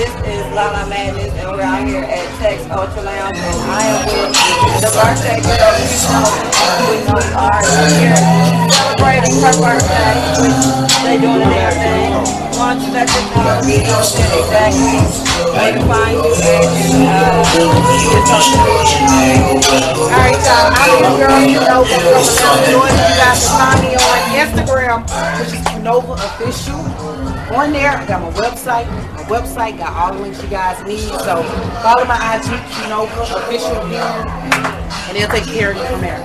This is Lala Madness, and we're out here at Tex Ultra Lounge, and I am with the birthday girl, you know, we you are here celebrating her birthday, which they doing and everything. Don't you let them know exactly where to find you and uh, your social media. Alright, so I'm your girl, you know, from Atlanta, Georgia. You guys can find me on Instagram, which is Nova Official. On there, I got my website. My website got all the links you guys need. So follow my IG, Nova Official again, and they'll take care of you from there.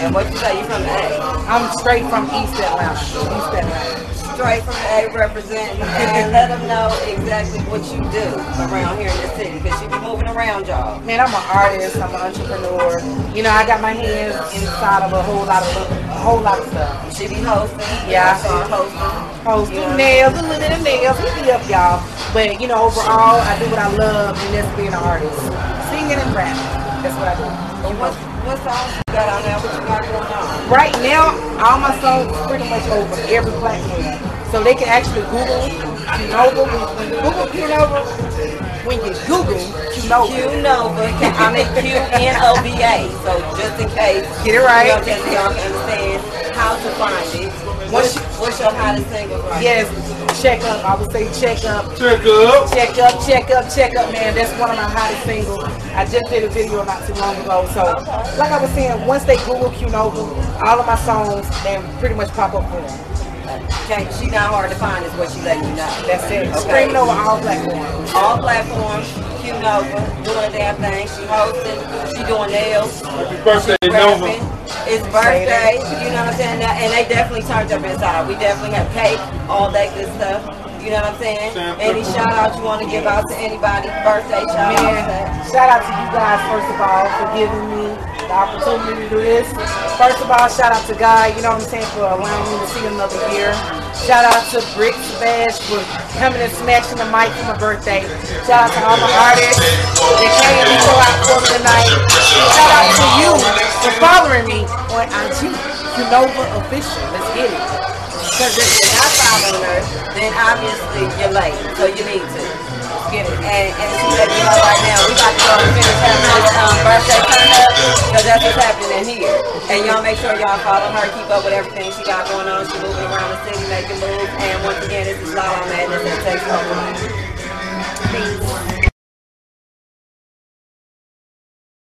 And what you say, you from the A? I'm straight from East Atlanta. East Atlanta. Straight from A representing, and let them know exactly what you do around here in the city, because you be moving around, y'all. Man, I'm an artist. I'm an entrepreneur. You know, I got my hands inside of a whole lot of a whole lot of stuff. She be hosting. Yeah. I saw hosting. Post You nails, a little bit of nails, hit me up, y'all. But you know, overall, I do what I love, and that's being an artist, singing and rapping. That's what I do. What, songs you got on there? What you got going on? Right now, all my songs is pretty much over every platform, so they can actually Google Qnova. When you Google Qnova, when you Google Qnova, Q Nova, I mean Q N O V A. So just in case, Get it right. You know, just so y'all understand how to find it. What's, what's your hottest single right yes, check up. I would say check up. Check up. Check up, check up, check up, man. That's one of my hottest singles. I just did a video not too long ago. So, like I was saying, once they Google Qnova, all of my songs, they pretty much pop up for them. Okay, she not hard to find is what she letting you know. That's it. Okay. Streaming over all platforms. All platforms, Q Nova, doing a damn thing. She hosting, she doing nails. Happy birthday, she Nova. Rapping. It's birthday, you know what I'm saying? And they definitely turned up inside. We definitely have cake, all that good stuff. You know what I'm saying? Sam Any Pepper. shout out you want to give out to anybody? Birthday shout Man, out. shout out to you guys, first of all, for giving me the opportunity to do this. First of all, shout out to God, you know what I'm saying, for allowing me to see another year. Shout out to Bricks Bash for coming and smashing the mic for my birthday. Shout out to all my artists that came and go out for me tonight. Shout out to you for following me on IG, Nova Official. Let's get it. Because if you're not following her, then obviously you're late. So you need to. Get it. And, and she let me know right now, we got to go finish having this um, birthday turn up, because that's what's happening here. And y'all make sure y'all follow her, keep up with everything she got going on. She's moving around the city, making moves. And once again, this is Lala Madness that takes over. Peace.